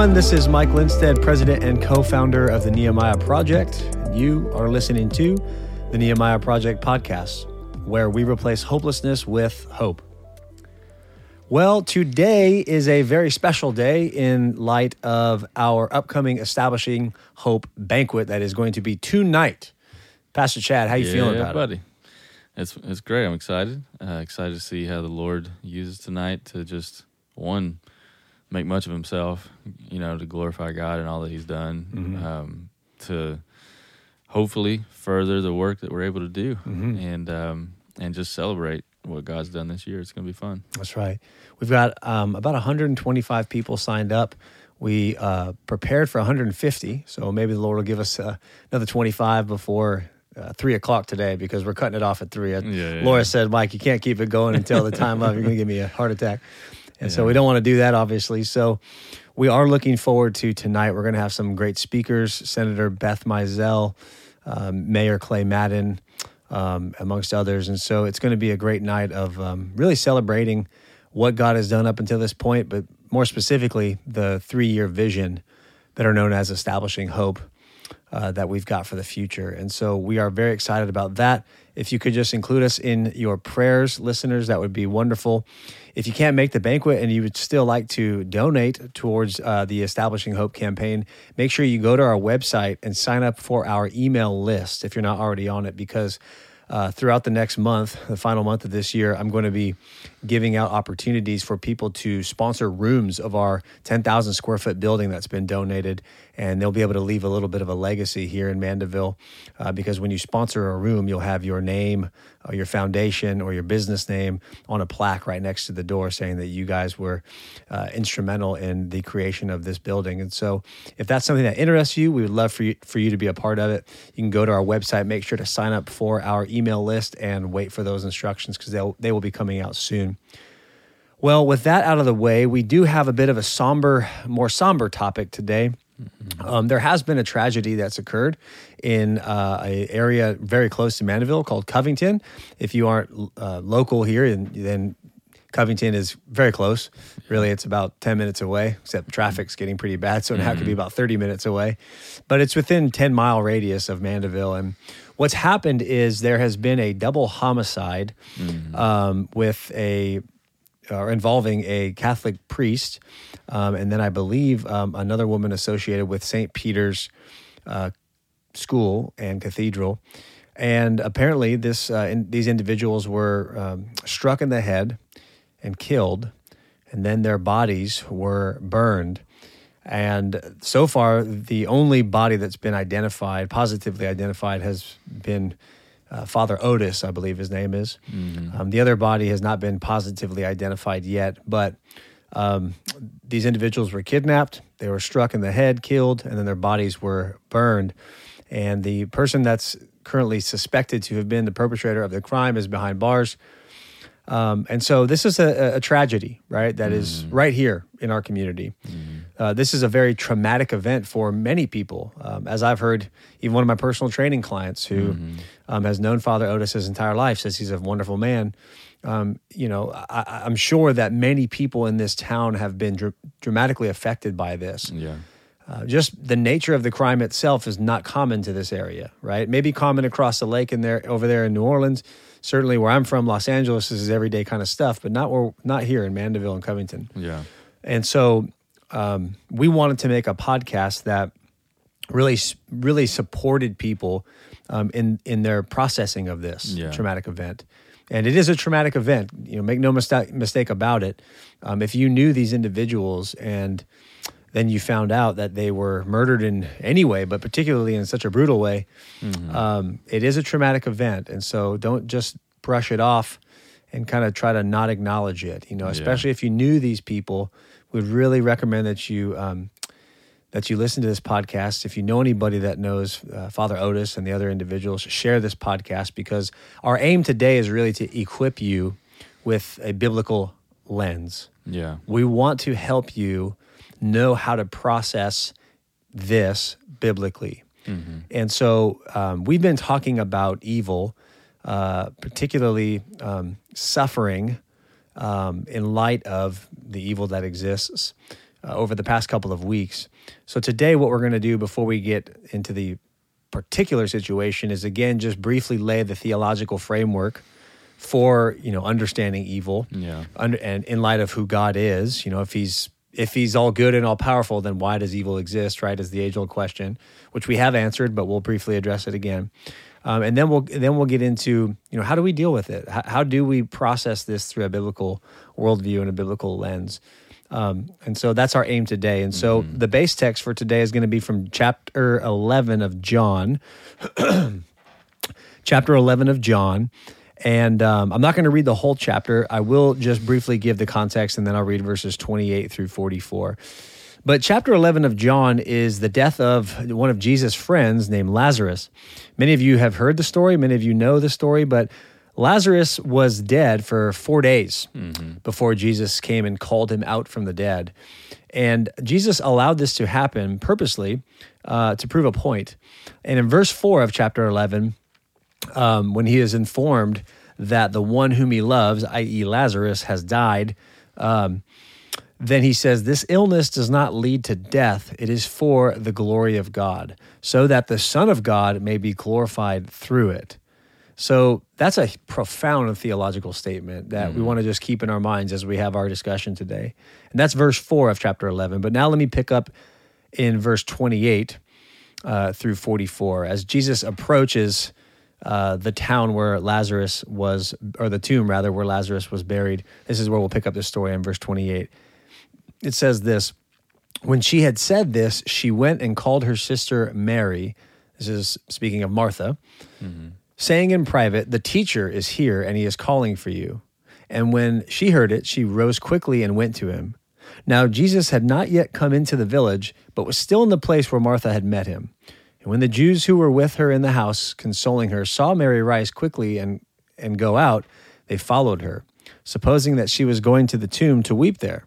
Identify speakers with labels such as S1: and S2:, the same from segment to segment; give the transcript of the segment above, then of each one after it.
S1: everyone. This is Mike Lindstead, president and co founder of the Nehemiah Project. You are listening to the Nehemiah Project podcast, where we replace hopelessness with hope. Well, today is a very special day in light of our upcoming Establishing Hope banquet that is going to be tonight. Pastor Chad, how you
S2: yeah,
S1: feeling about
S2: buddy.
S1: it?
S2: It's it's great. I'm excited. Uh, excited to see how the Lord uses tonight to just one make much of Himself. You know, to glorify God and all that He's done.
S1: Mm-hmm.
S2: Um, to hopefully further the work that we're able to do,
S1: Mm-hmm.
S2: and um, and just celebrate what God's done this year. It's gonna be fun.
S1: That's right. We've got um, about 125 people signed up. We uh, prepared for 150, so maybe the Lord will give us uh, another 25 before uh, three o'clock today because we're cutting it off at three. Uh,
S2: yeah,
S1: Laura
S2: yeah.
S1: said, "Mike, you can't keep it going until the time of. You're going to give me a heart attack." And so we don't want to do that, obviously. So we are looking forward to tonight. We're going to have some great speakers: Senator Beth Mizell, um, Mayor Clay Madden, um, amongst others. And so it's going to be a great night of um, really celebrating what God has done up until this point, but more specifically, the three year vision that are known as establishing hope uh, that we've got for the future. And so we are very excited about that. If you could just include us in your prayers, listeners, that would be wonderful. If you can't make the banquet and you would still like to donate towards uh, the Establishing Hope campaign, make sure you go to our website and sign up for our email list if you're not already on it, because uh, throughout the next month, the final month of this year, I'm going to be giving out opportunities for people to sponsor rooms of our 10,000 square foot building that's been donated. And they'll be able to leave a little bit of a legacy here in Mandeville uh, because when you sponsor a room, you'll have your name, or your foundation, or your business name on a plaque right next to the door saying that you guys were uh, instrumental in the creation of this building. And so, if that's something that interests you, we would love for you, for you to be a part of it. You can go to our website, make sure to sign up for our email list, and wait for those instructions because they will be coming out soon. Well, with that out of the way, we do have a bit of a somber, more somber topic today. Um, there has been a tragedy that's occurred in uh, a area very close to Mandeville called Covington. If you aren't uh, local here, then, then Covington is very close. Really, it's about 10 minutes away, except traffic's getting pretty bad. So now it could be about 30 minutes away. But it's within 10 mile radius of Mandeville. And what's happened is there has been a double homicide um, with a or involving a Catholic priest, um, and then I believe um, another woman associated with St. Peter's uh, School and Cathedral. And apparently, this uh, in, these individuals were um, struck in the head and killed, and then their bodies were burned. And so far, the only body that's been identified, positively identified, has been uh, Father Otis, I believe his name is. Um, the other body has not been positively identified yet, but um, these individuals were kidnapped, they were struck in the head, killed, and then their bodies were burned. And the person that's currently suspected to have been the perpetrator of the crime is behind bars. Um, and so this is a, a tragedy, right? That is right here in our community. Uh, this is a very traumatic event for many people. Um, as I've heard, even one of my personal training clients who um, has known Father Otis his entire life says he's a wonderful man. Um, you know, I, I'm sure that many people in this town have been dr- dramatically affected by this.
S2: Yeah.
S1: Uh, just the nature of the crime itself is not common to this area, right? Maybe common across the lake in there, over there in New Orleans. Certainly, where I'm from, Los Angeles, this is everyday kind of stuff, but not where, not here in Mandeville and Covington.
S2: Yeah.
S1: And so, um, we wanted to make a podcast that really, really supported people um, in in their processing of this
S2: Yeah.
S1: traumatic event. And it is a traumatic event. You know, make no mistake mistake about it. Um, if you knew these individuals and then you found out that they were murdered in any way, but particularly in such a brutal way, um, it is a traumatic event. And so don't just brush it off and kind of try to not acknowledge it. You know, especially if you knew these people, we'd really recommend that you um, that you listen to this podcast. If you know anybody that knows uh, Father Otis and the other individuals, share this podcast because our aim today is really to equip you with a biblical lens.
S2: Yeah.
S1: We want to help you know how to process this biblically. And so um, we've been talking about evil, uh, particularly um, suffering, um, in light of the evil that exists. uh, over the past couple of weeks. So today, what we're going to do before we get into the particular situation is again just briefly lay the theological framework for you know understanding evil
S2: Yeah.
S1: under, and in light of who God is, you know, if he's if he's all good and all powerful, then why does evil exist? Right, is the age old question, which we have answered, but we'll briefly address it again, um, and then we'll then we'll get into you know how do we deal with it? How, how do we process this through a biblical worldview and a biblical lens? Um, and so that's our aim today. And so the base text for today is going to be from chapter 11 of John, chapter 11 of John. And um, I'm not going to read the whole chapter. I will just briefly give the context and then I'll read verses 28 through 44. But chapter 11 of John is the death of one of Jesus' friends named Lazarus. Many of you have heard the story, many of you know the story, but Lazarus was dead for four days before Jesus came and called him out from the dead. And Jesus allowed this to happen purposely uh, to prove a point. And in verse 4 of chapter 11, um, when he is informed that the one whom he loves, i.e., Lazarus, has died, um, then he says, This illness does not lead to death. It is for the glory of God, so that the Son of God may be glorified through it. So that's a profound theological statement that we want to just keep in our minds as we have our discussion today. And that's verse 4 of chapter 11. But now let me pick up in verse 28 uh, through 44. As Jesus approaches uh, the town where Lazarus was, or the tomb rather, where Lazarus was buried, this is where we'll pick up the story in verse 28. It says this When she had said this, she went and called her sister Mary. This is speaking of Martha, mm-hmm. saying in private, The teacher is here and he is calling for you. And when she heard it, she rose quickly and went to him. Now, Jesus had not yet come into the village, but was still in the place where Martha had met him. And when the Jews who were with her in the house, consoling her, saw Mary rise quickly and, and go out, they followed her, supposing that she was going to the tomb to weep there.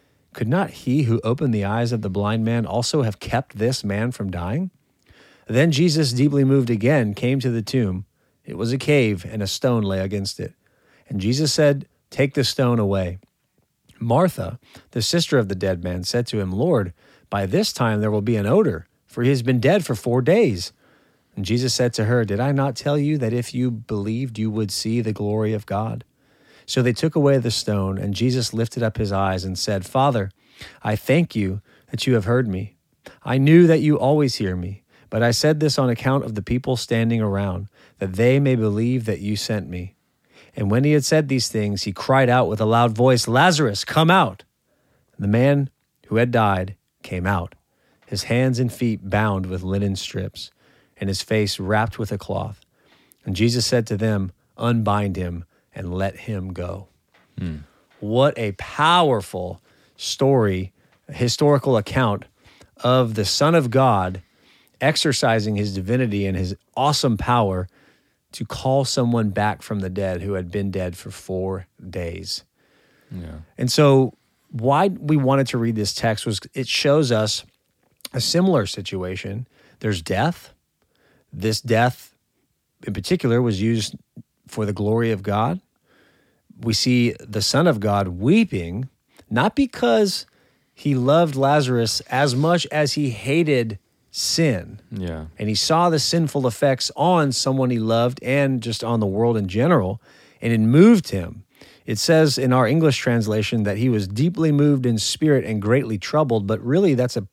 S1: Could not he who opened the eyes of the blind man also have kept this man from dying? Then Jesus, deeply moved again, came to the tomb. It was a cave, and a stone lay against it. And Jesus said, Take the stone away. Martha, the sister of the dead man, said to him, Lord, by this time there will be an odor, for he has been dead for four days. And Jesus said to her, Did I not tell you that if you believed, you would see the glory of God? So they took away the stone, and Jesus lifted up his eyes and said, Father, I thank you that you have heard me. I knew that you always hear me, but I said this on account of the people standing around, that they may believe that you sent me. And when he had said these things, he cried out with a loud voice, Lazarus, come out! The man who had died came out, his hands and feet bound with linen strips, and his face wrapped with a cloth. And Jesus said to them, Unbind him and let him go. What a powerful story, historical account of the Son of God exercising his divinity and his awesome power to call someone back from the dead who had been dead for four days.
S2: Yeah.
S1: And so, why we wanted to read this text was it shows us a similar situation. There's death. This death, in particular, was used for the glory of God. We see the Son of God weeping, not because he loved Lazarus as much as he hated sin
S2: Yeah.
S1: and he saw the sinful effects on someone he loved and just on the world in general, and it moved him. It says in our English translation that he was deeply moved in spirit and greatly troubled, but really that's a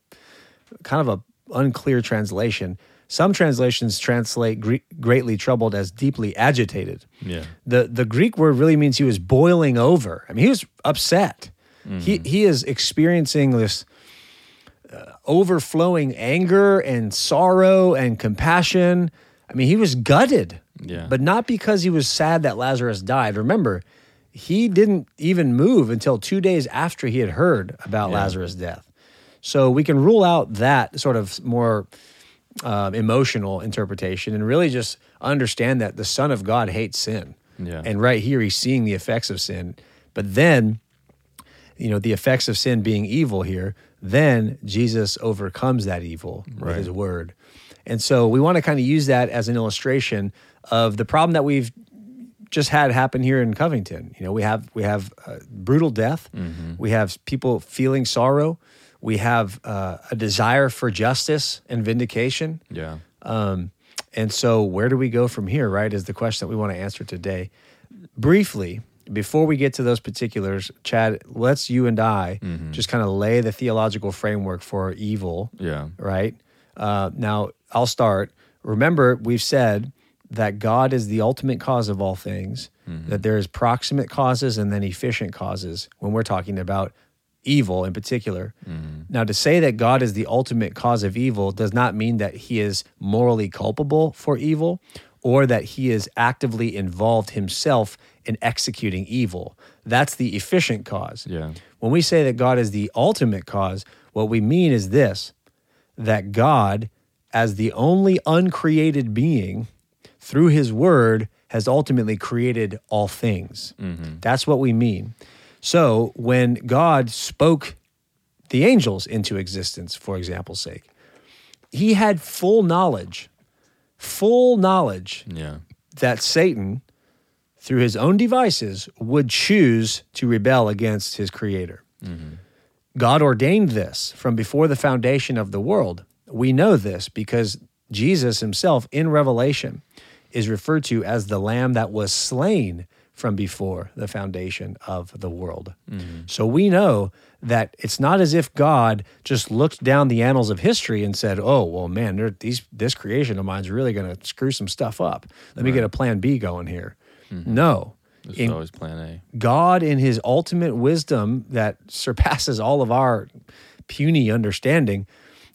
S1: kind of a unclear translation. Some translations translate gre- greatly troubled as deeply agitated.
S2: Yeah.
S1: The the Greek word really means he was boiling over. I mean, he was upset. He he is experiencing this uh, overflowing anger and sorrow and compassion. I mean, he was gutted.
S2: Yeah.
S1: But not because he was sad that Lazarus died. Remember, he didn't even move until 2 days after he had heard about
S2: Yeah.
S1: Lazarus' death. So we can rule out that sort of more uh, emotional interpretation and really just understand that the Son of God hates sin.
S2: Yeah.
S1: And right here, he's seeing the effects of sin. But then, you know, the effects of sin being evil here, then Jesus overcomes that evil with his word. And so we want to kind of use that as an illustration of the problem that we've just had happen here in Covington. You know, we have we have uh, brutal death. We have people feeling sorrow. We have uh, a desire for justice and vindication.
S2: Yeah.
S1: Um, and so, where do we go from here? Right, is the question that we want to answer today. Briefly, before we get to those particulars, Chad, let's you and I just kind of lay the theological framework for evil
S2: Yeah.
S1: right? Uh, now, I'll start. Remember, we've said that God is the ultimate cause of all things, that there is proximate causes and then efficient causes when we're talking about evil in particular. Mm-hmm. Now, to say that God is the ultimate cause of evil does not mean that he is morally culpable for evil or that he is actively involved himself in executing evil. That's the efficient cause.
S2: Yeah.
S1: When we say that God is the ultimate cause, what we mean is this that God, as the only uncreated being, through his word, has ultimately created all things. Mm-hmm. That's what we mean. So when God spoke the angels into existence, for example's sake, he had full knowledge, full knowledge
S2: Yeah.
S1: that Satan, through his own devices, would choose to rebel against his creator. Mm-hmm. God ordained this from before the foundation of the world. We know this because Jesus himself in Revelation is referred to as the lamb that was slain from before the foundation of the world. Mm-hmm. So we know that it's not as if God just looked down the annals of history and said, "Oh, well, man, these this creation of mine is really going to screw some stuff up. Let me get a plan B going here." Mm-hmm. No.
S2: This
S1: In-
S2: is always plan A.
S1: God, in his ultimate wisdom that surpasses all of our puny understanding,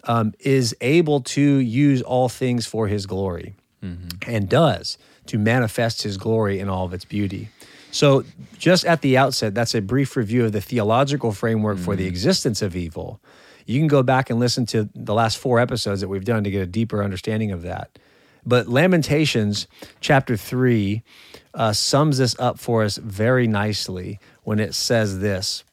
S1: um, is able to use all things for his glory mm-hmm. and does to manifest his glory in all of its beauty. So, just at the outset, that's a brief review of the theological framework for the existence of evil. You can go back and listen to the last four episodes that we've done to get a deeper understanding of that. But Lamentations chapter 3 uh, sums this up for us very nicely when it says this.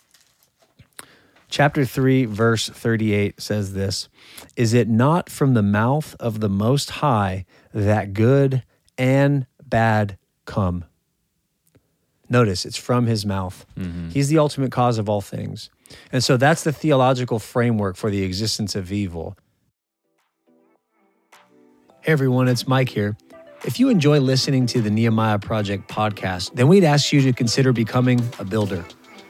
S1: Chapter 3, verse 38 says this Is it not from the mouth of the Most High that good and bad come? Notice it's from his mouth. Mm-hmm. He's the ultimate cause of all things. And so that's the theological framework for the existence of evil. Hey everyone, it's Mike here. If you enjoy listening to the Nehemiah Project podcast, then we'd ask you to consider becoming a builder.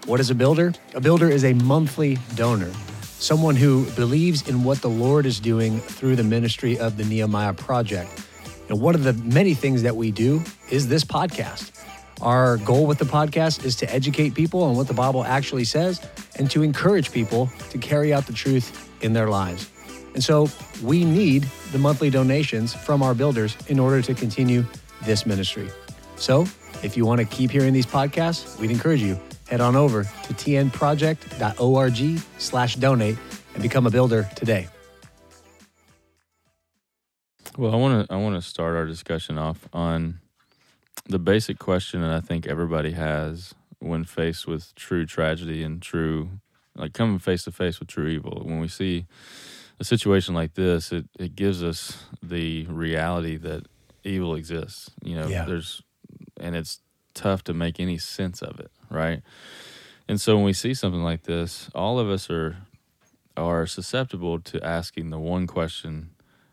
S1: What is a builder? A builder is a monthly donor, someone who believes in what the Lord is doing through the ministry of the Nehemiah Project. And one of the many things that we do is this podcast. Our goal with the podcast is to educate people on what the Bible actually says and to encourage people to carry out the truth in their lives. And so we need the monthly donations from our builders in order to continue this ministry. So if you want to keep hearing these podcasts, we'd encourage you head on over to tnproject.org slash donate and become a builder today.
S2: Well, I want to I want to start our discussion off on the basic question that I think everybody has when faced with true tragedy and true like coming face to face with true evil. When we see a situation like this, it, it gives us the reality that evil exists. You know,
S1: Yeah.
S2: there's and it's tough to make any sense of it, right? And so when we see something like this, all of us are are susceptible to asking the one question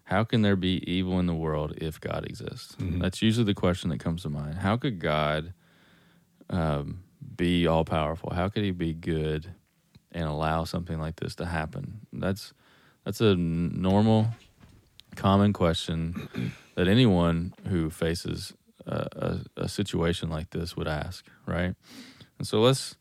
S2: how can there be evil in the world if God exists? That's usually the question that comes to mind. How could God um, be all powerful? How could He be good and allow something like this to happen? That's that's a normal, common question that anyone who faces a, a, a situation like this would ask, right? And so let's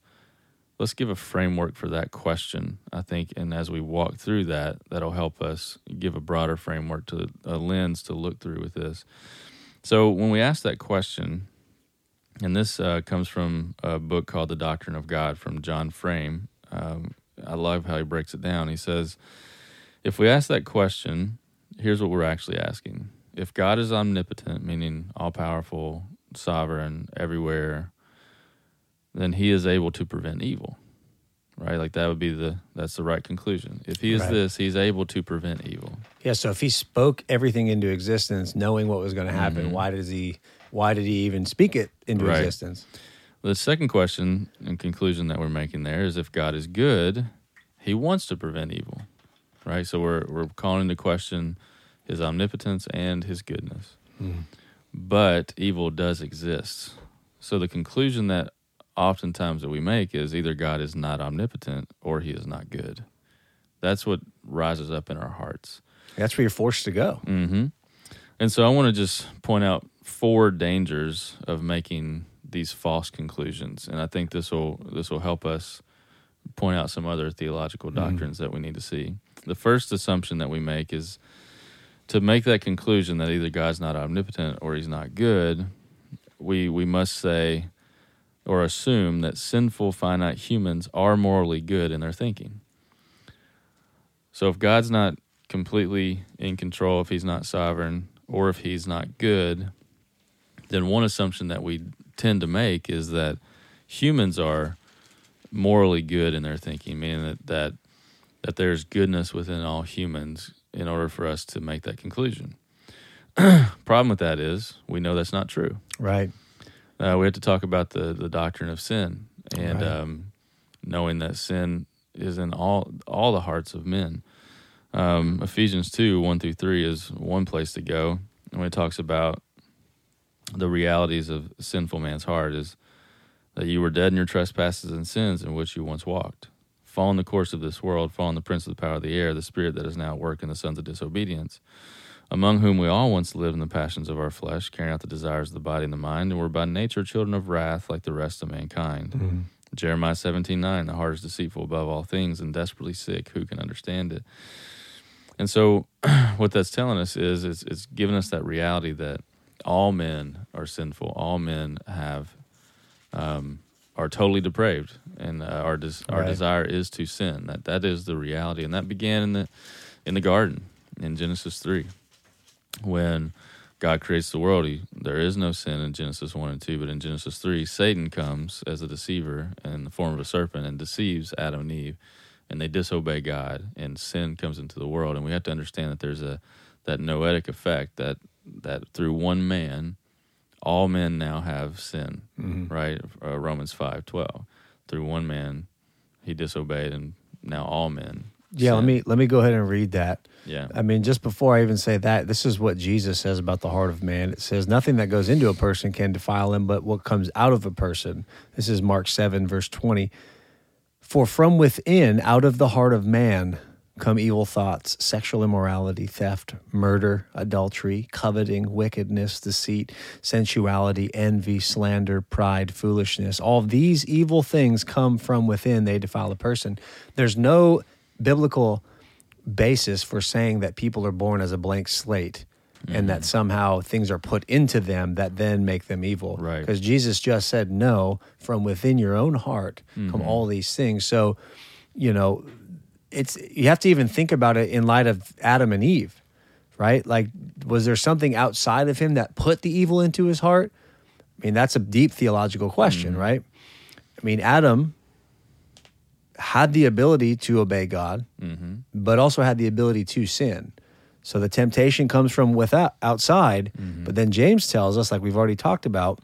S2: let's give a framework for that question i think and as we walk through that that'll help us give a broader framework to a lens to look through with this so when we ask that question and this uh, comes from a book called the doctrine of god from john frame um, I love how he breaks it down. He says, if we ask that question, here's what we're actually asking. If God is omnipotent, meaning all powerful, sovereign, everywhere, then he is able to prevent evil. Right? Like that would be the that's the right conclusion. If he is
S1: Right.
S2: this, he's able to prevent evil.
S1: Yeah, so if he spoke everything into existence, knowing what was going to happen,
S2: Mhm.
S1: why does he? Why did he even speak it into
S2: Right.
S1: existence?
S2: The second question and conclusion that we're making there is if God is good, he wants to prevent evil. Right? So we're we're calling into question his omnipotence and his goodness. But evil does exist. So the conclusion that oftentimes that we make is either God is not omnipotent or he is not good. That's what rises up in our hearts.
S1: That's where you're forced to go.
S2: hmm And so I want to just point out four dangers of making these false conclusions, and I think this will this will help us point out some other theological doctrines that we need to see. The first assumption that we make is to make that conclusion that either God's not omnipotent or He's not good. We we must say or assume that sinful finite humans are morally good in their thinking. So if God's not completely in control, if he's not sovereign, or if he's not good, then one assumption that we tend to make is that humans are morally good in their thinking, meaning that that, that there's goodness within all humans in order for us to make that conclusion. Problem with that is we know that's not true.
S1: Right.
S2: Uh, we have to talk about the the doctrine of sin and
S1: Right.
S2: um, knowing that sin is in all all the hearts of men. Um, Ephesians two one through three is one place to go, and when it talks about the realities of sinful man's heart is that you were dead in your trespasses and sins in which you once walked, following the course of this world, following the prince of the power of the air, the spirit that is now at work in the sons of disobedience among whom we all once lived in the passions of our flesh, carrying out the desires of the body and the mind, and were by nature children of wrath like the rest of mankind. Jeremiah seventeen nine, the heart is deceitful above all things and desperately sick. Who can understand it? And so, what that's telling us is, it's, it's giving us that reality that all men are sinful. All men have um, are totally depraved, and uh, our des- our
S1: Right.
S2: desire is to sin. That that is the reality, and that began in the in the garden in Genesis three, when God creates the world. He, there is no sin in Genesis one and two, but in Genesis three, Satan comes as a deceiver in the form of a serpent and deceives Adam and Eve, and they disobey God, and sin comes into the world. And we have to understand that there's a that noetic effect that that through one man, all men now have sin. Right, uh, Romans five twelve. Through one man, he disobeyed, and now all men.
S1: Yeah, let me let me go ahead and read that.
S2: Yeah.
S1: I mean, just before I even say that, this is what Jesus says about the heart of man. It says, Nothing that goes into a person can defile him, but what comes out of a person. This is Mark 7, verse 20. For from within, out of the heart of man, come evil thoughts, sexual immorality, theft, murder, adultery, coveting, wickedness, deceit, sensuality, envy, slander, pride, foolishness. All these evil things come from within, they defile a person. There's no biblical basis for saying that people are born as a blank slate and
S2: Mm-hmm.
S1: that somehow things are put into them that then make them evil.
S2: Right.
S1: Because Jesus just said, no, from within your own heart
S2: Mm-hmm.
S1: come all these things. So, you know, it's you have to even think about it in light of Adam and Eve, right? Like, was there something outside of him that put the evil into his heart? I mean, that's a deep theological question,
S2: Mm-hmm.
S1: right? I mean, Adam had the ability to obey God,
S2: Mm-hmm.
S1: but also had the ability to sin. So the temptation comes from without outside,
S2: Mm-hmm.
S1: but then James tells us, like we've already talked about,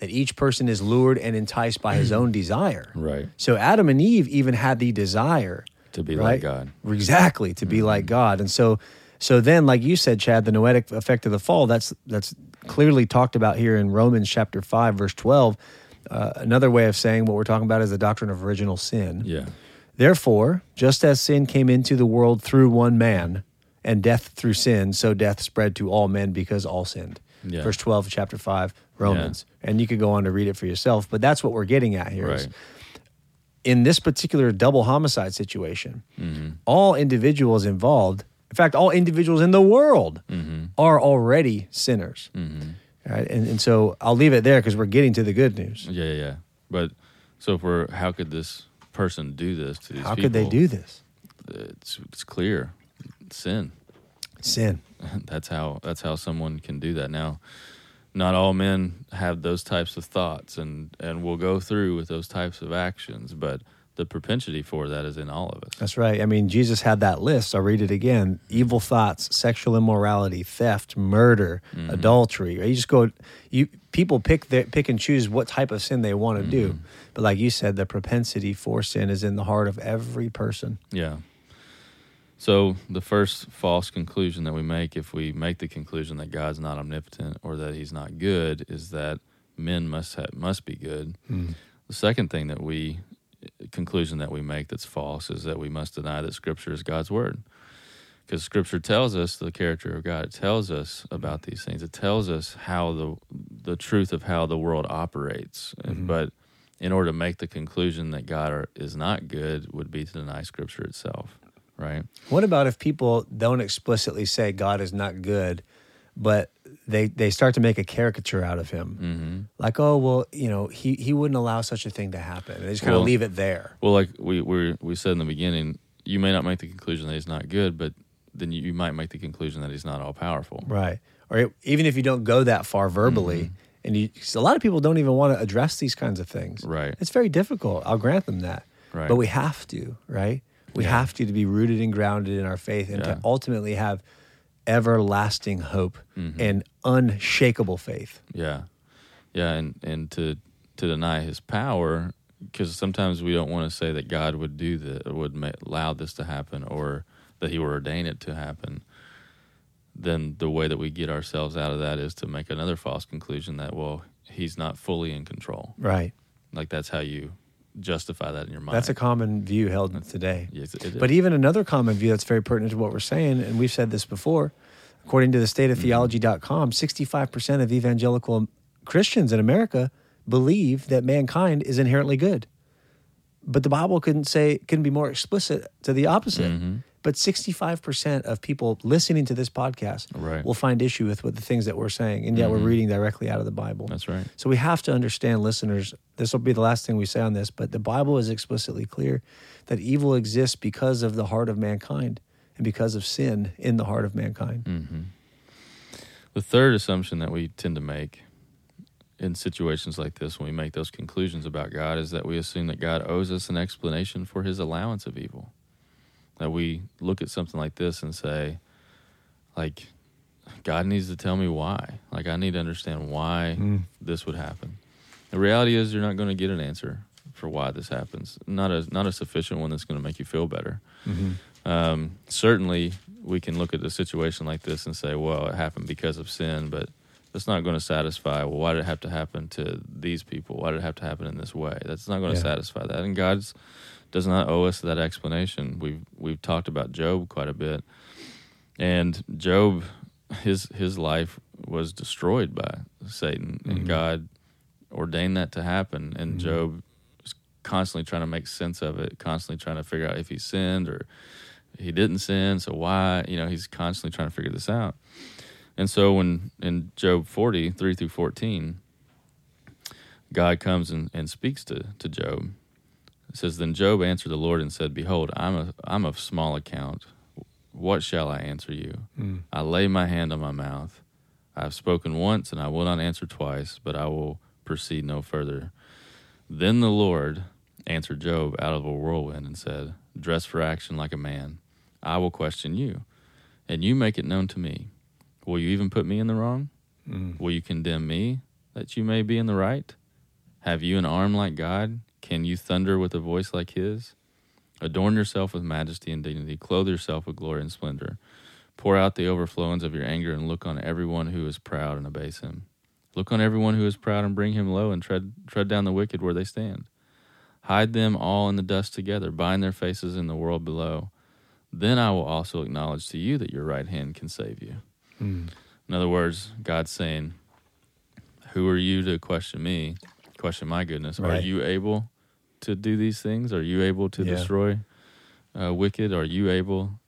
S1: that each person is lured and enticed by his own desire.
S2: Right.
S1: So Adam and Eve even had the desire
S2: To be
S1: right?
S2: like God.
S1: Exactly, to be like God. And so so then like you said Chad, the noetic effect of the fall, that's that's clearly talked about here in Romans chapter 5 verse 12. Uh, another way of saying what we're talking about is the doctrine of original sin.
S2: Yeah.
S1: Therefore, just as sin came into the world through one man, and death through sin, so death spread to all men because all sinned.
S2: Yeah.
S1: Verse 12 chapter 5, Romans. And you could go on to read it for yourself, but that's what we're getting at here.
S2: Right.
S1: In this particular double homicide situation,
S2: Mm-hmm.
S1: all individuals involved, in fact, all individuals in the world
S2: Mm-hmm.
S1: are already sinners. All right. And, and so I'll leave it there because we're getting to the good news.
S2: Yeah, yeah, yeah. But so if we're, how could this person do this to these
S1: How
S2: people?
S1: could they do this?
S2: It's, it's clear, sin.
S1: Sin.
S2: that's how that's how someone can do that. Now, not all men have those types of thoughts, and and will go through with those types of actions, but the propensity for that is in all of us.
S1: That's right. I mean, Jesus had that list. I'll read it again evil thoughts, sexual immorality, theft, murder,
S2: Mm-hmm.
S1: adultery. You just go, you people pick their, pick and choose what type of sin they want to do.
S2: Mm-hmm.
S1: But like you said, the propensity for sin is in the heart of every person.
S2: Yeah. So the first false conclusion that we make, if we make the conclusion that God's not omnipotent or that He's not good, is that men must must be good. The second thing that we conclusion that we make that's false is that we must deny that Scripture is God's word, because Scripture tells us the character of God. It tells us about these things. It tells us how the the truth of how the world operates. Mm-hmm. But in order to make the conclusion that God are, is not good, would be to deny Scripture itself. Right?
S1: What about if people don't explicitly say God is not good, but they they start to make a caricature out of him?
S2: Mm-hmm.
S1: Like, oh well, you know, he he wouldn't allow such a thing to happen. And they just kind of
S2: Well-
S1: leave it there.
S2: Well, like we we we said in the beginning, you may not make the conclusion that he's not good, but then you, you might make the conclusion that he's not all powerful.
S1: Right. Or even if you don't go that far verbally,
S2: Mm-hmm.
S1: and you, a lot of people don't even want to address these kinds of things.
S2: Right.
S1: It's very difficult. I'll grant them that.
S2: Right.
S1: But we have to, right? We
S2: Yeah.
S1: have to to be rooted and grounded in our faith and
S2: Yeah.
S1: to ultimately have everlasting hope
S2: Mm-hmm.
S1: and unshakable faith.
S2: Yeah, yeah, and and to to deny his power because sometimes we don't want to say that God would do that, would ma- allow this to happen, or that He would ordain it to happen. Then the way that we get ourselves out of that is to make another false conclusion that well He's not fully in control.
S1: Right.
S2: Like that's how you justify that in your mind.
S1: That's a common view held today.
S2: yes, it is.
S1: But even another common view that's very pertinent to what we're saying, and we've said this before, according to the state of theology.com, 65% of evangelical Christians in America believe that mankind is inherently good. But the Bible couldn't say, couldn't be more explicit to the opposite.
S2: Mhm.
S1: But 65% of people listening to this podcast
S2: Right.
S1: will find issue with, with the things that we're saying, and yet we're
S2: Mhm.
S1: reading directly out of the Bible.
S2: that's right.
S1: So we have to understand, listeners, this will be the last thing we say on this, but the Bible is explicitly clear that evil exists because of the heart of mankind and because of sin in the heart of mankind.
S2: hmm The third assumption that we tend to make in situations like this, when we make those conclusions about God, is that we assume that God owes us an explanation for his allowance of evil. That we look at something like this and say, like, God needs to tell me why. Like, I need to understand why
S1: Mm.
S2: this would happen. The reality is, you're not going to get an answer for why this happens. Not a not a sufficient one that's going to make you feel better. Um, certainly, we can look at a situation like this and say, well, it happened because of sin, but that's not going to satisfy. Well, why did it have to happen to these people? Why did it have to happen in this way? That's not going to
S1: Yeah.
S2: satisfy that. And God does not owe us that explanation. We've we've talked about Job quite a bit, and Job, his his life was destroyed by Satan,
S1: Mhm.
S2: and God ordained that to happen. And
S1: Mhm.
S2: Job was constantly trying to make sense of it, constantly trying to figure out if he sinned or he didn't sin, so why? You know, he's constantly trying to figure this out. And so when in Job 40, 3 through 14, God comes and, and speaks to, to Job. It says, Then Job answered the Lord and said, Behold, I'm, a, I'm of small account. What shall I answer you?
S1: Mm.
S2: I lay my hand on my mouth. I have spoken once, and I will not answer twice, but I will proceed no further. Then the Lord answered Job out of a whirlwind and said, Dress for action like a man. I will question you, and you make it known to me. Will you even put me in the wrong?
S1: Mm.
S2: Will you condemn me that you may be in the right? Have you an arm like God? Can you thunder with a voice like his? Adorn yourself with majesty and dignity. Clothe yourself with glory and splendor. Pour out the overflowings of your anger and look on everyone who is proud and abase him. Look on everyone who is proud and bring him low and tread, tread down the wicked where they stand. Hide them all in the dust together. Bind their faces in the world below. Then I will also acknowledge to you that your right hand can save you.
S1: Mm.
S2: In other words, God's saying, Who are you to question me, question my goodness? Are you able to do these things? Are you able to
S1: Yeah.
S2: destroy uh, wicked? Are you able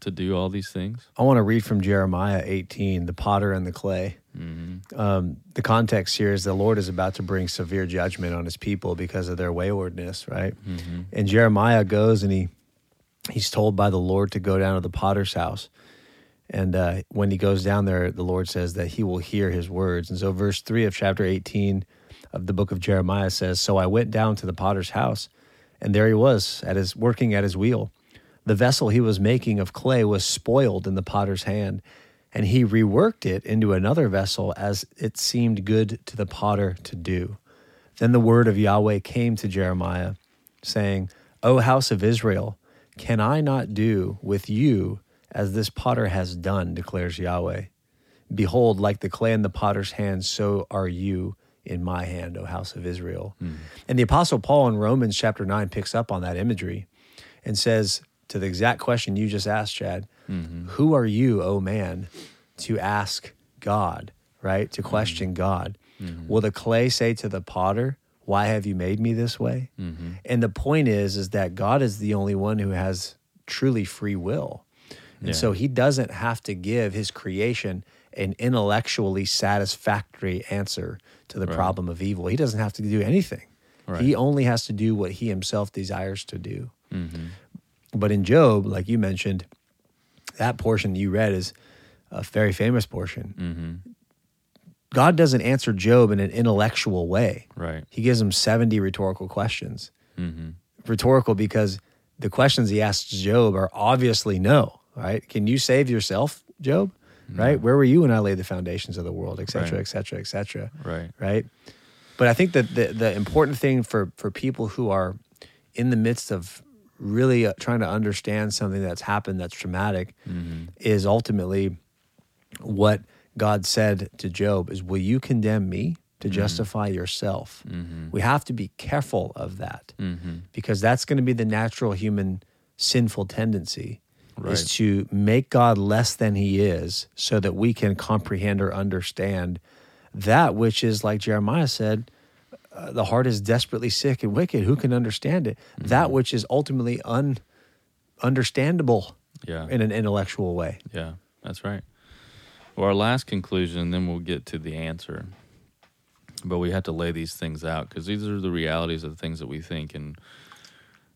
S2: to do all these things?
S1: I want to read from Jeremiah 18, the potter and the clay.
S2: Mm-hmm.
S1: Um, the context here is the Lord is about to bring severe judgment on his people because of their waywardness, right?
S2: Mm-hmm.
S1: And Jeremiah goes and he he's told by the Lord to go down to the potter's house. And uh, when he goes down there, the Lord says that he will hear his words. And so, verse 3 of chapter 18 of the book of Jeremiah says, So I went down to the potter's house, and there he was, at his working at his wheel. The vessel he was making of clay was spoiled in the potter's hand, and he reworked it into another vessel as it seemed good to the potter to do. Then the word of Yahweh came to Jeremiah, saying, O house of Israel, can I not do with you as this potter has done, declares Yahweh? Behold, like the clay in the potter's hand, so are you in my hand, O house of Israel. Hmm. And the Apostle Paul in Romans chapter 9 picks up on that imagery and says to the exact question you just asked, Chad, mm-hmm. who are you, O man, to ask God, right? To hmm. question God. Mm-hmm. Will the clay say to the potter, why have you made me this way? Mm-hmm. And the point is, is that God is the only one who has truly free will. And
S2: Yeah.
S1: so he doesn't have to give his creation an intellectually satisfactory answer to the
S2: Right.
S1: problem of evil. He doesn't have to do anything.
S2: Right.
S1: He only has to do what he himself desires to do.
S2: Mm-hmm.
S1: But in Job, like you mentioned, that portion that you read is a very famous portion.
S2: Mm-hmm.
S1: God doesn't answer Job in an intellectual way.
S2: Right.
S1: He gives him 70 rhetorical questions.
S2: Mm-hmm.
S1: Rhetorical because the questions he asks Job are obviously no, right? Can you save yourself, Job? Right? Where were you when I laid the foundations of the world, et cetera,
S2: Right.
S1: et cetera, et cetera?
S2: Right.
S1: right? But I think that the, the important thing for, for people who are in the midst of really uh, trying to understand something that's happened that's traumatic
S2: Mm-hmm.
S1: is ultimately what God said to Job is, will you condemn me to justify yourself?
S2: Mm-hmm.
S1: We have to be careful of that
S2: Mm-hmm.
S1: because that's going to be the natural human sinful tendency
S2: Right.
S1: is to make God less than he is so that we can comprehend or understand that which is like Jeremiah said uh, the heart is desperately sick and wicked who can understand it that which is ultimately un understandable
S2: Yeah.
S1: in an intellectual way
S2: Yeah, that's right. Well, our last conclusion, then we'll get to the answer. But we have to lay these things out because these are the realities of the things that we think, and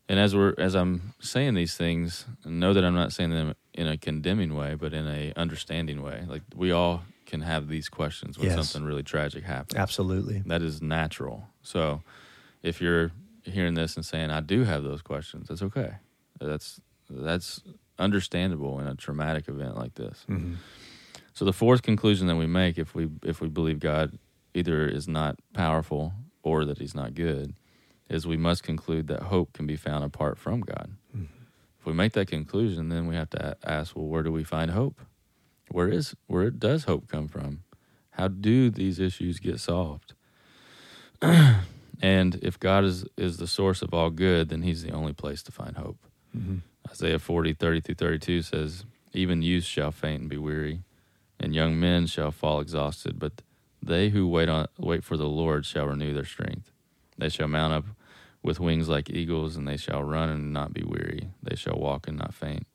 S2: and as we're as I'm saying these things, know that I'm not saying them in a condemning way, but in a understanding way. Like we all can have these questions when
S1: Yes.
S2: something really tragic happens.
S1: absolutely
S2: That is natural. So if you're hearing this and saying I do have those questions, that's okay. That's that's understandable in a traumatic event like this.
S1: Mhm.
S2: So the fourth conclusion that we make if we if we believe God either is not powerful or that he's not good is we must conclude that hope can be found apart from God. If we make that conclusion, then we have to ask, well, where do we find hope? Where is where does hope come from? How do these issues get solved? and if God is is the source of all good, then he's the only place to find hope.
S1: Mhm.
S2: Isaiah 40, 30 through 32 says, Even youths shall faint and be weary, and young men shall fall exhausted, but they who wait on wait for the Lord shall renew their strength. They shall mount up with wings like eagles, and they shall run and not be weary. They shall walk and not faint.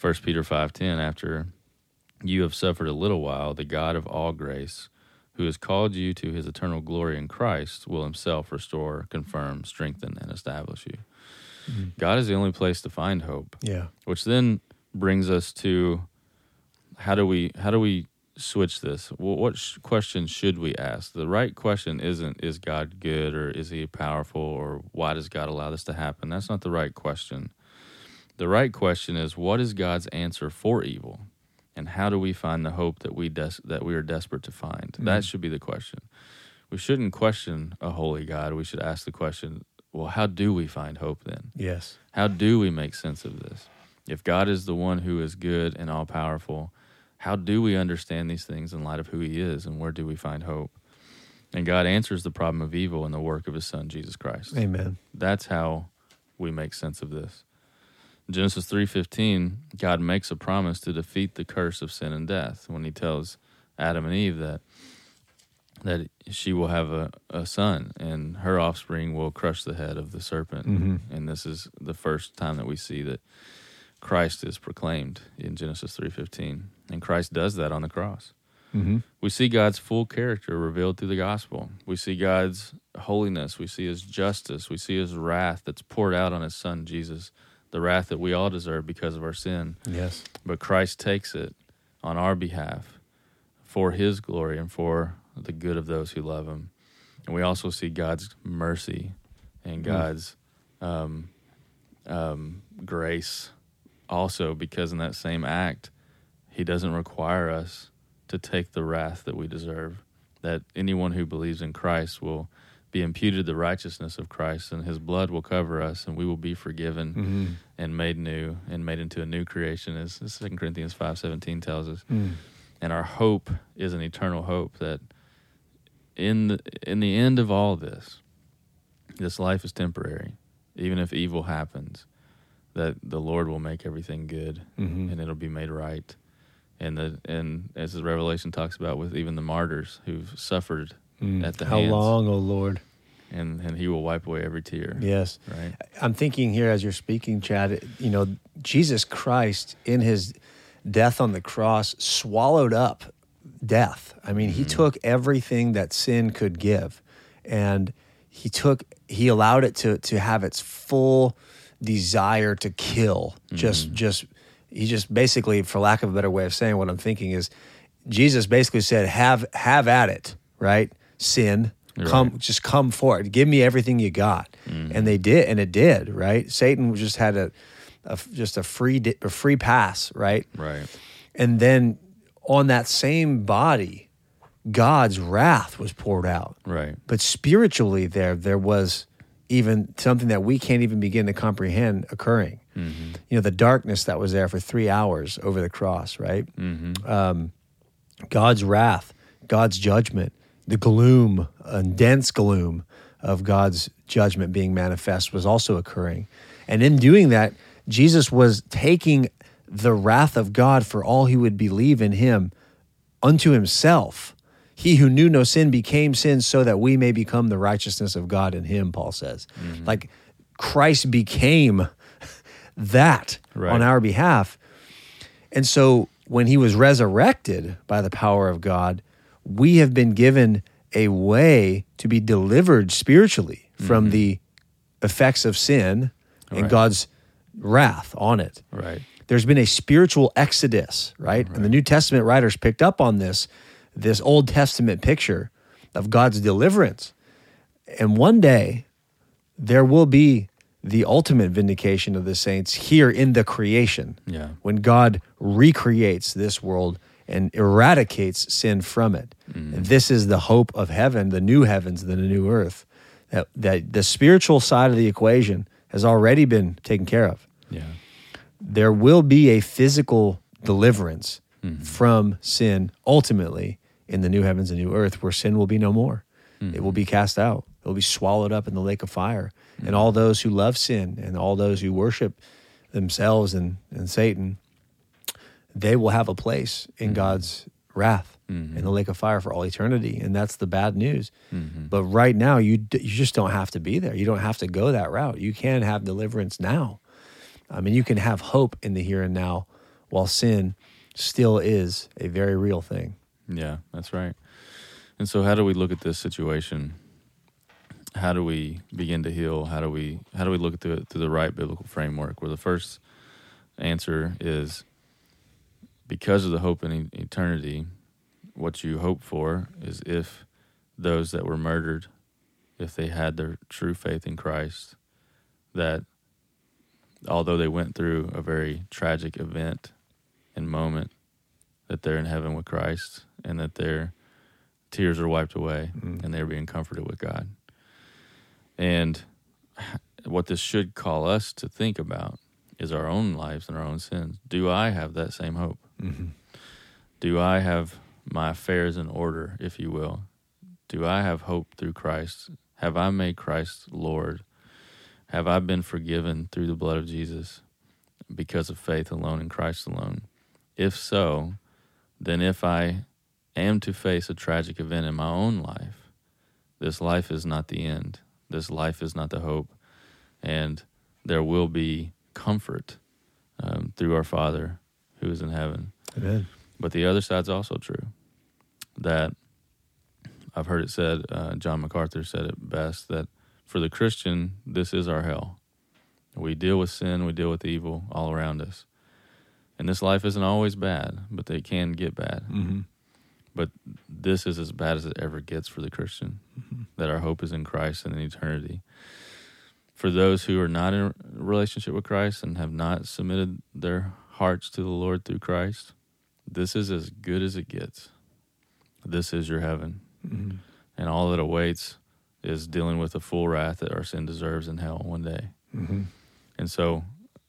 S2: 1 Peter 5:10 After you have suffered a little while, the God of all grace, who has called you to his eternal glory in Christ, will himself restore, confirm, strengthen, and establish you. Mm-hmm. God is the only place to find hope
S1: yeah
S2: which then brings us to how do we how do we switch this. Well, what sh- question should we ask? The right question isn't is god good or is he powerful or why does god allow this to happen? That's not the right question. The right question is what is god's answer for evil? And how do we find the hope that we des- that we are desperate to find? Mm-hmm. That should be the question. We shouldn't question a holy god. We should ask the question well how do we find hope then?
S1: Yes.
S2: How do we make sense of this? If God is the one who is good and all powerful, how do we understand these things in light of who He is and where do we find hope? And God answers the problem of evil in the work of His Son, Jesus Christ.
S1: amen
S2: That's how we make sense of this. In Genesis 3:15, God makes a promise to defeat the curse of sin and death when he tells Adam and Eve that that she will have a, a son and her offspring will crush the head of the serpent.
S1: Mhm.
S2: And this is the first time that we see that Christ is proclaimed in Genesis 3:15. And Christ does that on the cross.
S1: Mm-hmm.
S2: We see God's full character revealed through the gospel. We see God's holiness. We see his justice. We see his wrath that's poured out on his son, Jesus, the wrath that we all deserve because of our sin.
S1: Yes.
S2: But Christ takes it on our behalf for his glory and for the good of those who love him. And we also see God's mercy and God's um, um, grace also because in that same act, he doesn't require us to take the wrath that we deserve. That anyone who believes in Christ will be imputed the righteousness of Christ, and His blood will cover us, and we will be forgiven
S1: Mm-hmm.
S2: and made new and made into a new creation, as Second Corinthians five seventeen tells us.
S1: Mm.
S2: And our hope is an eternal hope that in the in the end of all this, this life is temporary. Even if evil happens, that the Lord will make everything good
S1: Mm-hmm.
S2: and it'll be made right. And the and as the Revelation talks about with even the martyrs who've suffered,
S1: Mm.
S2: at the
S1: How
S2: hands.
S1: long, O Lord?
S2: and and He will wipe away every tear.
S1: Yes.
S2: Right.
S1: I'm thinking here as you're speaking, Chad, you know, Jesus Christ in his death on the cross swallowed up death. I mean, he took everything that sin could give and he took he allowed it to to have its full desire to kill. Just mm-hmm. just he just basically for lack of a better way of saying what I'm thinking is Jesus basically said have have at it, right? Sin come just come for it. Give me everything you got. Mm-hmm. And they did, and it did, right? Satan just had a, a just a free di- a free pass, right?
S2: Right.
S1: And then on that same body, God's wrath was poured out.
S2: Right.
S1: But spiritually, there there was even something that we can't even begin to comprehend occurring.
S2: Mm-hmm.
S1: You know, the darkness that was there for three hours over the cross, right?
S2: Mm-hmm.
S1: um, God's wrath, God's judgment, the gloom and dense gloom of God's judgment being manifest was also occurring. And in doing that, Jesus was taking the wrath of God for all who would believe in him unto himself. He who knew no sin became sin so that we may become the righteousness of God in him, Paul says. Mm-hmm. Like Christ became that
S2: Right.
S1: on our behalf. And so when he was resurrected by the power of God, we have been given a way to be delivered spiritually from mm-hmm. the effects of sin and
S2: Right.
S1: God's wrath on it.
S2: Right.
S1: There's been a spiritual exodus, right? And the New Testament writers picked up on this this Old Testament picture of God's deliverance. And one day there will be the ultimate vindication of the saints here in the creation
S2: Yeah.
S1: when God recreates this world and eradicates sin from it. Mm. And this is the hope of heaven, the new heavens, the new earth. That, that the spiritual side of the equation has already been taken care of.
S2: Yeah.
S1: There will be a physical deliverance mm-hmm. from sin ultimately in the new heavens and new earth where sin will be no more. It will be mm-hmm. cast out. It will be swallowed up in the lake of fire. And mm-hmm. all those who love sin and all those who worship themselves and, and Satan, they will have a place in mm-hmm. God's wrath in the lake of fire for all eternity. And that's the bad news. But right now, you, d- you just don't have to be there. You don't have to go that route. You can have deliverance now. I mean, you can have hope in the here and now while sin still is a very real thing.
S2: Yeah, that's right. And so how do we look at this situation? How do we begin to heal? How do we how do we look at it through the right biblical framework? Where the first answer is because of the hope in eternity, what you hope for is if those that were murdered, if they had their true faith in Christ, that although they went through a very tragic event and moment, that they're in heaven with Christ and that their tears are wiped away mm. and they're being comforted with God. And what this should call us to think about is our own lives and our own sins. Do I have that same hope? Mm-hmm. Do I have my affairs in order, if you will? Do I have hope through Christ? Have I made Christ Lord? Have I been forgiven through the blood of Jesus because of faith alone in Christ alone? If so, then if I am to face a tragic event in my own life, this life is not the end. This life is not the hope. And there will be comfort um, through our Father who is in heaven.
S1: Amen.
S2: But the other side's also true. that I've heard it said, uh, John MacArthur said it best, that for the Christian, this is our hell. We deal with sin, we deal with evil all around us. And this life isn't always bad, but they can get bad.
S1: Mm-hmm.
S2: But this is as bad as it ever gets for the Christian,
S1: Mm-hmm.
S2: that our hope is in Christ and in eternity. For those who are not in relationship with Christ and have not submitted their hearts to the Lord through Christ, this is as good as it gets. This is your heaven.
S1: Mm-hmm.
S2: And all that awaits is dealing with the full wrath that our sin deserves in hell one day.
S1: Mm-hmm.
S2: And so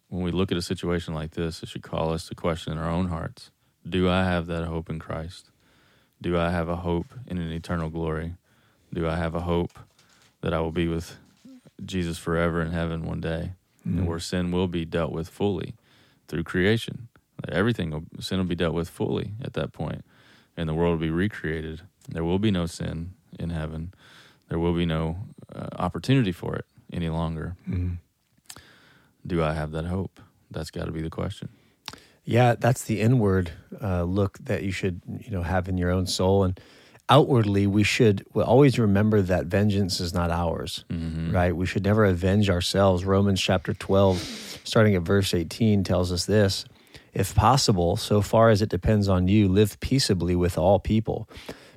S2: when we look at a situation like this, it should call us to question in our own hearts Do I have that hope in Christ? Do I have a hope in an eternal glory? Do I have a hope that I will be with Jesus forever in heaven one day?
S1: Mm-hmm.
S2: Where sin will be dealt with fully through creation. Everything, will, sin will be dealt with fully at that point, and the world will be recreated. There will be no sin in heaven. There will be no uh, opportunity for it any longer.
S1: Mm-hmm.
S2: Do I have that hope? That's got to be the question.
S1: Yeah, that's the inward uh, look that you should, you know, have in your own soul, and outwardly we should we always remember that vengeance is not ours,
S2: Mm-hmm.
S1: right? We should never avenge ourselves. Romans chapter twelve, starting at verse eighteen, tells us this: If possible, so far as it depends on you, live peaceably with all people.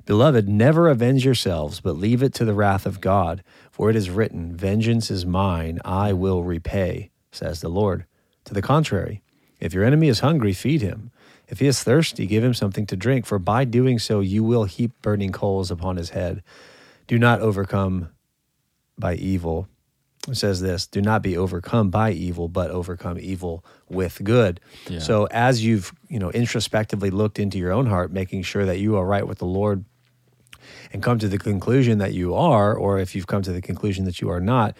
S1: Beloved, never avenge yourselves, but leave it to the wrath of God. For it is written, Vengeance is mine, I will repay, says the Lord. To the contrary, if your enemy is hungry, feed him. If he is thirsty, give him something to drink, for by doing so you will heap burning coals upon his head. Do not overcome by evil. It says this do not be overcome by evil, but overcome evil with good.
S2: Yeah.
S1: So as you've, you know, introspectively looked into your own heart, making sure that you are right with the Lord and come to the conclusion that you are, or if you've come to the conclusion that you are not,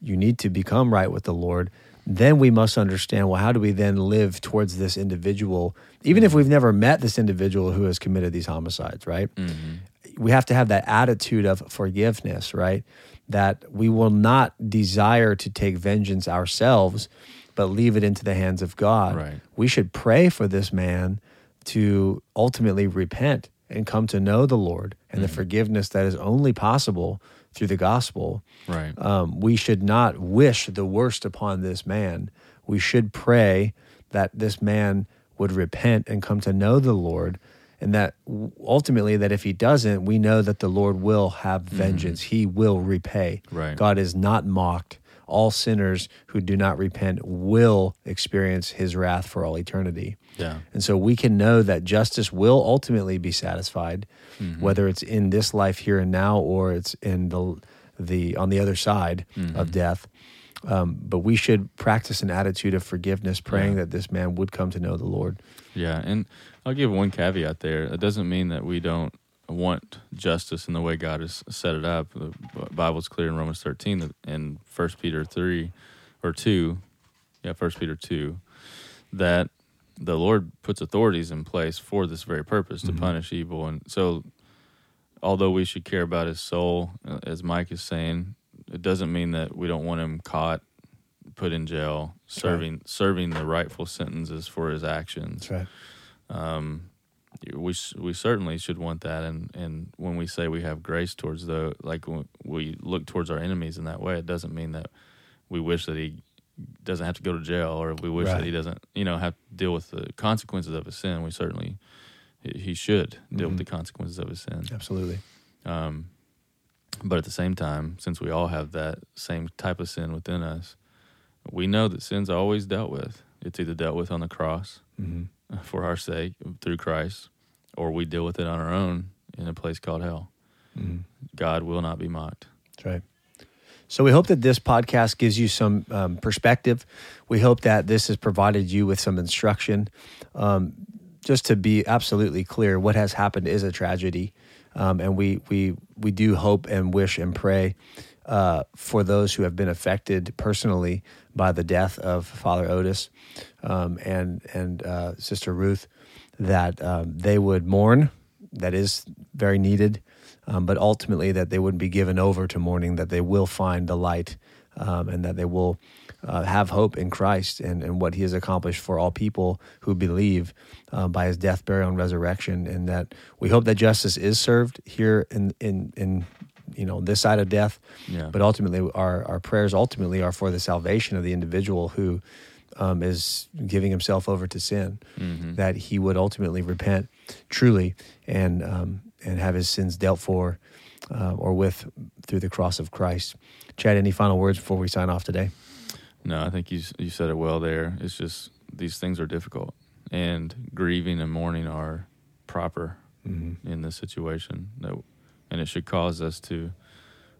S1: you need to become right with the Lord. Then we must understand well, how do we then live towards this individual, even if we've never met this individual who has committed these homicides, right?
S2: Mm-hmm.
S1: We have to have that attitude of forgiveness, right? That we will not desire to take vengeance ourselves, but leave it into the hands of God.
S2: Right.
S1: We should pray for this man to ultimately repent and come to know the Lord and the forgiveness that is only possible through the gospel.
S2: Right.
S1: Um, we should not wish the worst upon this man. We should pray that this man would repent and come to know the Lord, and that ultimately, that if he doesn't, we know that the Lord will have vengeance. He will repay.
S2: Right.
S1: God is not mocked. All sinners who do not repent will experience his wrath for all eternity.
S2: Yeah.
S1: And so we can know that justice will ultimately be satisfied, whether it's in this life here and now or it's in the the on the other side of death. Um, but we should practice an attitude of forgiveness, praying
S2: Yeah.
S1: that this man would come to know the Lord.
S2: Yeah, and I'll give one caveat there. It doesn't mean that we don't want justice in the way God has set it up. The Bible's clear in Romans 13 and in 1 Peter 3 or 2, yeah, 1 Peter 2, that the Lord puts authorities in place for this very purpose to punish evil. And so, although we should care about his soul, uh, as Mike is saying, it doesn't mean that we don't want him caught, put in jail, serving serving the rightful sentences for his actions
S1: right.
S2: um, we we certainly should want that, and and when we say we have grace towards the like we look towards our enemies in that way, it doesn't mean that we wish that he doesn't have to go to jail, or we wish
S1: Right.
S2: that he doesn't you know have to deal with the consequences of his sin. We certainly he should deal with
S1: Mhm.
S2: the consequences of his sin.
S1: Absolutely.
S2: Um, but at the same time, since we all have that same type of sin within us, we know that sin's are always dealt with. It's either dealt with on the cross
S1: hmm
S2: for our sake through Christ, or we deal with it on our own in a place called hell.
S1: hmm
S2: God will not be mocked.
S1: That's right. So we hope that this podcast gives you some um, perspective. We hope that this has provided you with some instruction. Um, just to be absolutely clear, what has happened is a tragedy, um, and we we we do hope and wish and pray uh, for those who have been affected personally by the death of Father Otis um, and and uh, Sister Ruth, that um, they would mourn. That is very needed, um, but ultimately that they wouldn't be given over to mourning. That they will find the light um, and that they will uh, have hope in Christ and, and what He has accomplished for all people who believe uh, by His death, burial, and resurrection. And that we hope that justice is served here in in in you know this side of death.
S2: Yeah.
S1: But ultimately, our our prayers ultimately are for the salvation of the individual who um, is giving himself over to sin.
S2: Mhm.
S1: That he would ultimately repent truly and um, and have his sins dealt for uh, or with through the cross of Christ. Chad, any final words before we sign off today?
S2: No, I think you you said it well there. It's just these things are difficult, and grieving and mourning are proper
S1: Mm-hmm.
S2: in this situation. That, and it should cause us to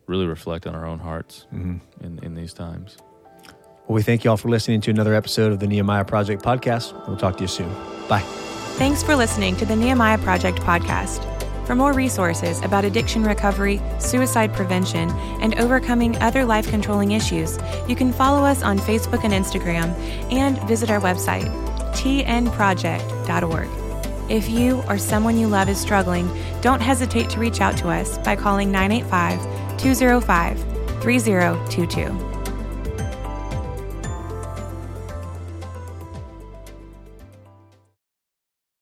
S2: really reflect on our own hearts
S1: Mm-hmm.
S2: in in these times.
S1: Well, we thank you all for listening to another episode of the Nehemiah Project podcast. We'll talk to you soon. Bye.
S3: Thanks for listening to the Nehemiah Project podcast. For more resources about addiction recovery, suicide prevention, and overcoming other life controlling issues, you can follow us on Facebook and Instagram and visit our website, tnproject.org. If you or someone you love is struggling, don't hesitate to reach out to us by calling 985 205 3022.